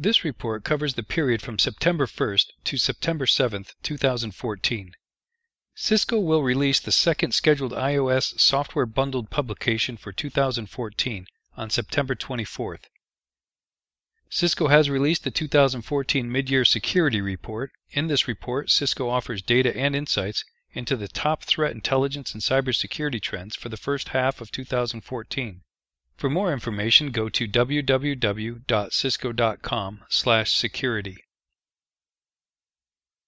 This report covers the period from September 1st to September 7th, 2014. Cisco will release the second scheduled iOS software bundled publication for 2014 on September 24th. Cisco has released the 2014 Mid-Year Security Report. In this report, Cisco offers data and insights into the top threat intelligence and cybersecurity trends for the first half of 2014. For more information, go to www.cisco.com/security.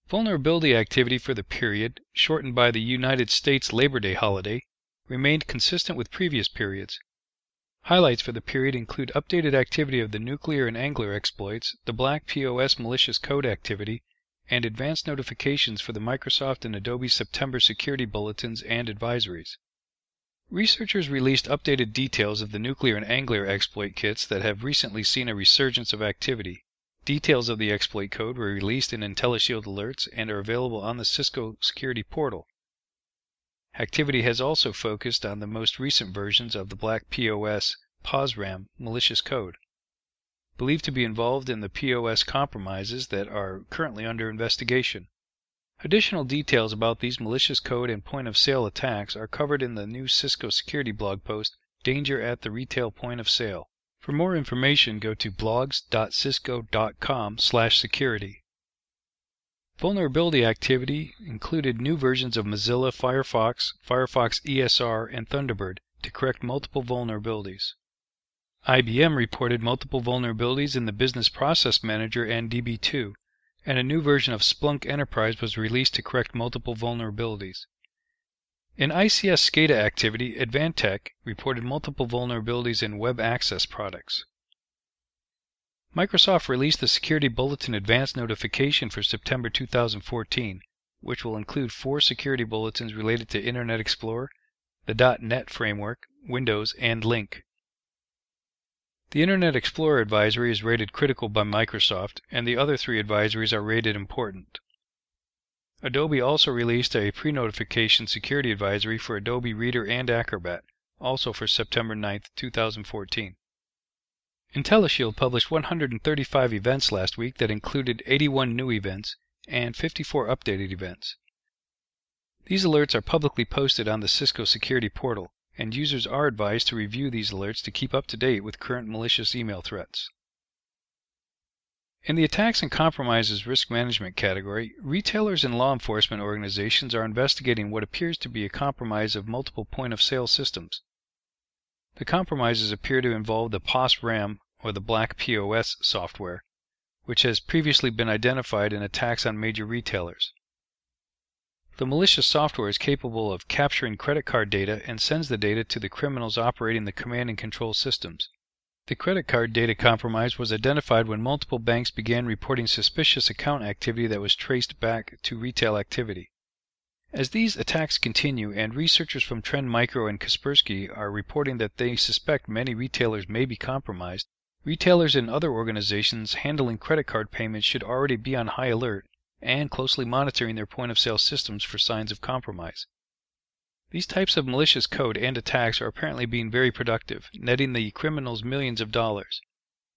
Vulnerability activity for the period, shortened by the United States Labor Day holiday, remained consistent with previous periods. Highlights for the period include updated activity of the nuclear and angler exploits, the black POS malicious code activity, and advanced notifications for the Microsoft and Adobe September security bulletins and advisories. Researchers released updated details of the nuclear and angler exploit kits that have recently seen a resurgence of activity. Details of the exploit code were released in IntelliShield alerts and are available on the Cisco Security Portal. Activity has also focused on the most recent versions of the Black POS POSRAM malicious code, believed to be involved in the POS compromises that are currently under investigation. Additional details about these malicious code and point of sale attacks are covered in the new Cisco security blog post Danger at the Retail Point of Sale. For more information, go to blogs.cisco.com/security. Vulnerability activity included new versions of Mozilla Firefox, Firefox ESR, and Thunderbird to correct multiple vulnerabilities. IBM reported multiple vulnerabilities in the Business Process Manager and DB2 and a new version of Splunk Enterprise was released to correct multiple vulnerabilities. In ICS SCADA activity, Advantech reported multiple vulnerabilities in web access products. Microsoft released the Security Bulletin Advanced Notification for September 2014, which will include four security bulletins related to Internet Explorer, the .NET framework, Windows, and Lync. The Internet Explorer advisory is rated critical by Microsoft, and the other three advisories are rated important. Adobe also released a pre-notification security advisory for Adobe Reader and Acrobat, also for September 9, 2014. IntelliShield published 135 events last week that included 81 new events and 54 updated events. These alerts are publicly posted on the Cisco Security Portal, and users are advised to review these alerts to keep up to date with current malicious email threats. In the attacks and compromises risk management category, retailers and law enforcement organizations are investigating what appears to be a compromise of multiple point of sale systems. The compromises appear to involve the POS RAM or the Black POS software, which has previously been identified in attacks on major retailers. The malicious software is capable of capturing credit card data and sends the data to the criminals operating the command and control systems. The credit card data compromise was identified when multiple banks began reporting suspicious account activity that was traced back to retail activity. As these attacks continue and researchers from Trend Micro and Kaspersky are reporting that they suspect many retailers may be compromised, retailers and other organizations handling credit card payments should already be on high alert and closely monitoring their point of sale systems for signs of compromise. These types of malicious code and attacks are apparently being very productive, netting the criminals millions of dollars.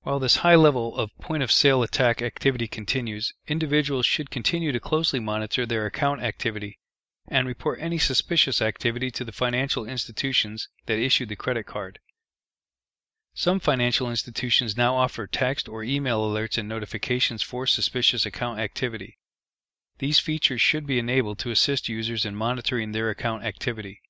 While this high level of point of sale attack activity continues, individuals should continue to closely monitor their account activity and report any suspicious activity to the financial institutions that issued the credit card. Some financial institutions now offer text or email alerts and notifications for suspicious account activity. These features should be enabled to assist users in monitoring their account activity.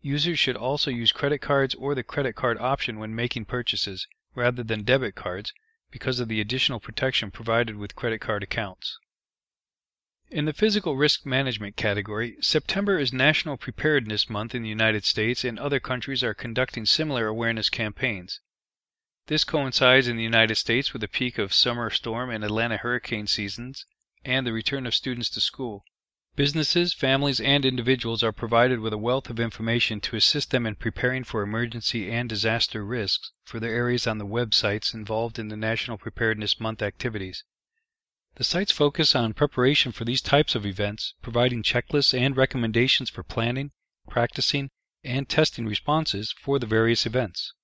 Users should also use credit cards or the credit card option when making purchases, rather than debit cards, because of the additional protection provided with credit card accounts. In the physical risk management category, September is National Preparedness Month in the United States and other countries are conducting similar awareness campaigns. This coincides in the United States with the peak of summer storm and Atlantic hurricane seasons and the return of students to school. Businesses, families, and individuals are provided with a wealth of information to assist them in preparing for emergency and disaster risks for their areas on the websites involved in the National Preparedness Month activities. The sites focus on preparation for these types of events, providing checklists and recommendations for planning, practicing, and testing responses for the various events.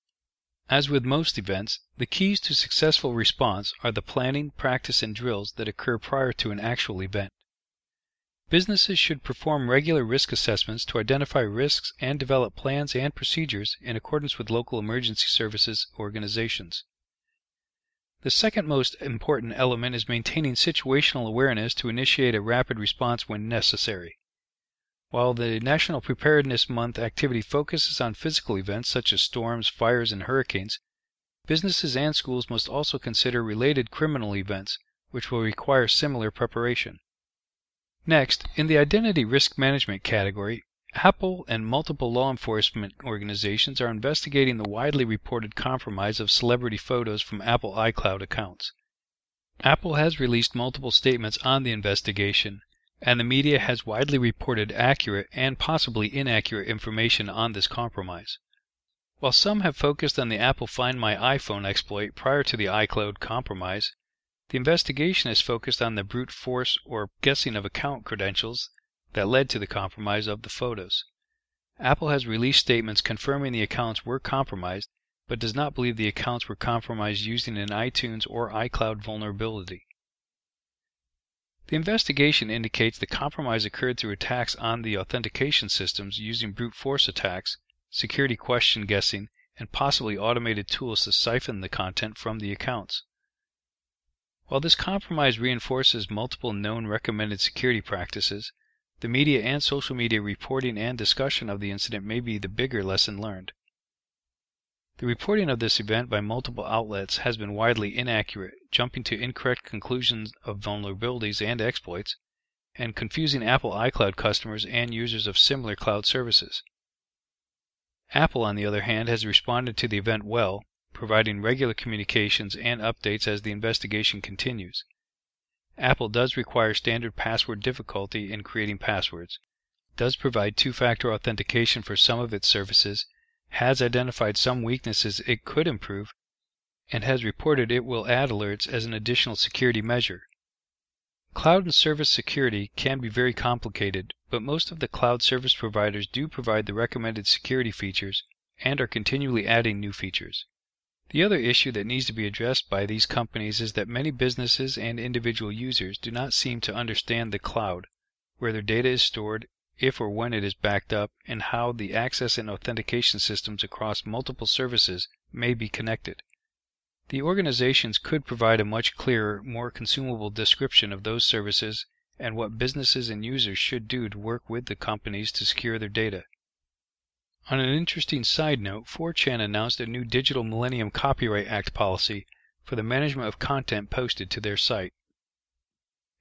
As with most events, the keys to successful response are the planning, practice, and drills that occur prior to an actual event. Businesses should perform regular risk assessments to identify risks and develop plans and procedures in accordance with local emergency services organizations. The second most important element is maintaining situational awareness to initiate a rapid response when necessary. While the National Preparedness Month activity focuses on physical events such as storms, fires, and hurricanes, businesses and schools must also consider related criminal events, which will require similar preparation. Next, in the identity risk management category, Apple and multiple law enforcement organizations are investigating the widely reported compromise of celebrity photos from Apple iCloud accounts. Apple has released multiple statements on the investigation, and the media has widely reported accurate and possibly inaccurate information on this compromise. While some have focused on the Apple Find My iPhone exploit prior to the iCloud compromise, the investigation is focused on the brute force or guessing of account credentials that led to the compromise of the photos. Apple has released statements confirming the accounts were compromised, but does not believe the accounts were compromised using an iTunes or iCloud vulnerability. The investigation indicates the compromise occurred through attacks on the authentication systems using brute force attacks, security question guessing, and possibly automated tools to siphon the content from the accounts. While this compromise reinforces multiple known recommended security practices, the media and social media reporting and discussion of the incident may be the bigger lesson learned. The reporting of this event by multiple outlets has been widely inaccurate, jumping to incorrect conclusions of vulnerabilities and exploits, and confusing Apple iCloud customers and users of similar cloud services. Apple, on the other hand, has responded to the event well providing regular communications and updates as the investigation continues. Apple does require standard password difficulty in creating passwords, does provide two-factor authentication for some of its services, has identified some weaknesses it could improve, and has reported it will add alerts as an additional security measure. Cloud and service security can be very complicated, but most of the cloud service providers do provide the recommended security features and are continually adding new features. The other issue that needs to be addressed by these companies is that many businesses and individual users do not seem to understand the cloud, where their data is stored, if or when it is backed up, and how the access and authentication systems across multiple services may be connected. The organizations could provide a much clearer, more consumable description of those services and what businesses and users should do to work with the companies to secure their data. On an interesting side note, 4chan announced a new Digital Millennium Copyright Act policy for the management of content posted to their site.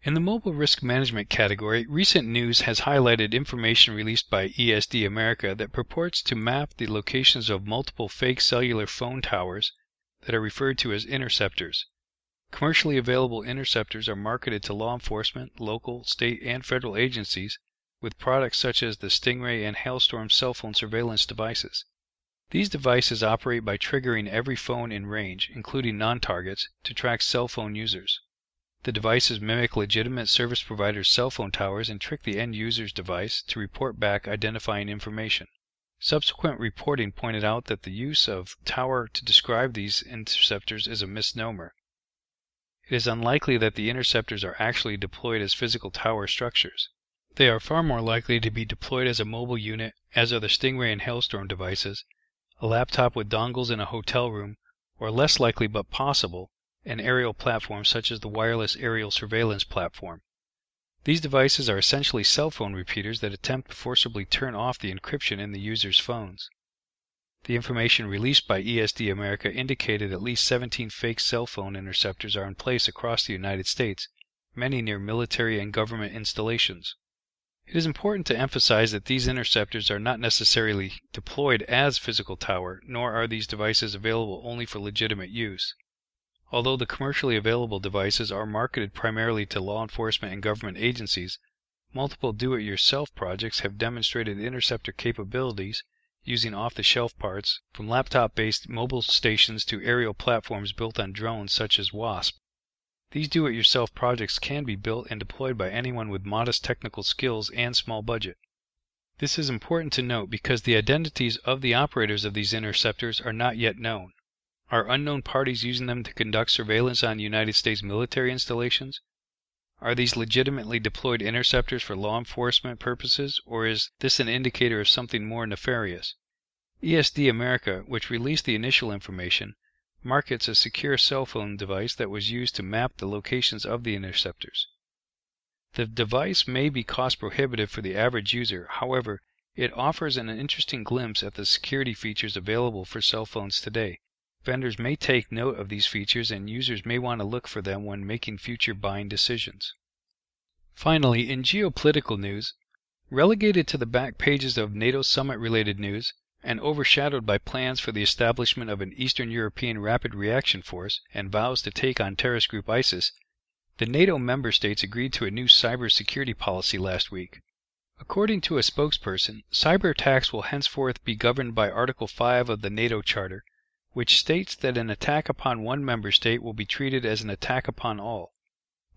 In the mobile risk management category, recent news has highlighted information released by ESD America that purports to map the locations of multiple fake cellular phone towers that are referred to as interceptors. Commercially available interceptors are marketed to law enforcement, local, state, and federal agencies with products such as the Stingray and Hailstorm cell phone surveillance devices. These devices operate by triggering every phone in range, including non-targets, to track cell phone users. The devices mimic legitimate service providers' cell phone towers and trick the end user's device to report back identifying information. Subsequent reporting pointed out that the use of tower to describe these interceptors is a misnomer. It is unlikely that the interceptors are actually deployed as physical tower structures. They are far more likely to be deployed as a mobile unit, as are the Stingray and Hailstorm devices, a laptop with dongles in a hotel room, or less likely but possible, an aerial platform such as the wireless aerial surveillance platform. These devices are essentially cell phone repeaters that attempt to forcibly turn off the encryption in the user's phones. The information released by ESD America indicated at least 17 fake cell phone interceptors are in place across the United States, many near military and government installations. It is important to emphasize that these interceptors are not necessarily deployed as physical tower, nor are these devices available only for legitimate use. Although the commercially available devices are marketed primarily to law enforcement and government agencies, multiple do-it-yourself projects have demonstrated interceptor capabilities using off-the-shelf parts, from laptop-based mobile stations to aerial platforms built on drones such as WASP. These do-it-yourself projects can be built and deployed by anyone with modest technical skills and small budget. This is important to note because the identities of the operators of these interceptors are not yet known. Are unknown parties using them to conduct surveillance on United States military installations? Are these legitimately deployed interceptors for law enforcement purposes, or is this an indicator of something more nefarious? ESD America, which released the initial information, markets a secure cell phone device that was used to map the locations of the interceptors. The device may be cost prohibitive for the average user, however, it offers an interesting glimpse at the security features available for cell phones today. Vendors may take note of these features and users may want to look for them when making future buying decisions. Finally, in geopolitical news, relegated to the back pages of NATO summit related news, and overshadowed by plans for the establishment of an Eastern European Rapid Reaction Force and vows to take on terrorist group ISIS, the NATO member states agreed to a new cyber security policy last week. According to a spokesperson, cyber attacks will henceforth be governed by Article 5 of the NATO Charter, which states that an attack upon one member state will be treated as an attack upon all.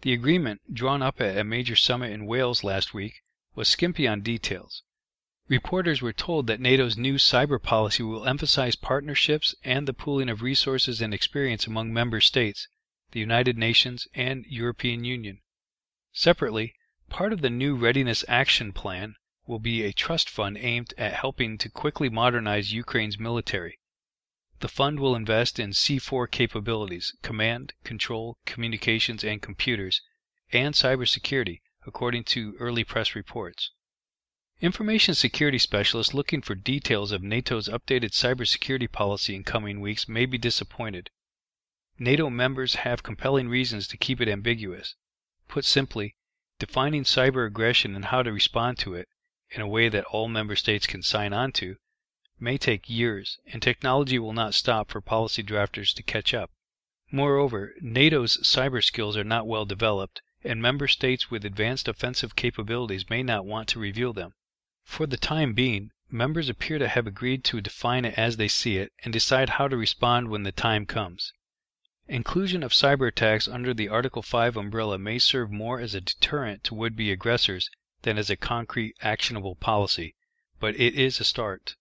The agreement, drawn up at a major summit in Wales last week, was skimpy on details. Reporters were told that NATO's new cyber policy will emphasize partnerships and the pooling of resources and experience among member states, the United Nations, and European Union. Separately, part of the new Readiness Action Plan will be a trust fund aimed at helping to quickly modernize Ukraine's military. The fund will invest in C4 capabilities, command, control, communications, and computers, and cybersecurity, according to early press reports. Information security specialists looking for details of NATO's updated cybersecurity policy in coming weeks may be disappointed. NATO members have compelling reasons to keep it ambiguous. Put simply, defining cyber aggression and how to respond to it, in a way that all member states can sign on to, may take years, and technology will not stop for policy drafters to catch up. Moreover, NATO's cyber skills are not well developed, and member states with advanced offensive capabilities may not want to reveal them. For the time being, members appear to have agreed to define it as they see it and decide how to respond when the time comes. Inclusion of cyber attacks under the Article 5 umbrella may serve more as a deterrent to would-be aggressors than as a concrete actionable policy, but it is a start.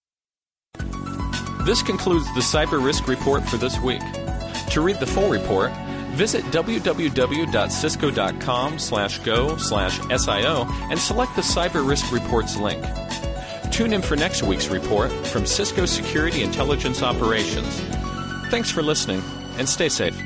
This concludes the Cyber Risk Report for this week. To read the full report, visit www.cisco.com slash go slash SIO and select the Cyber Risk Reports link. Tune in for next week's report from Cisco Security Intelligence Operations. Thanks for listening and stay safe.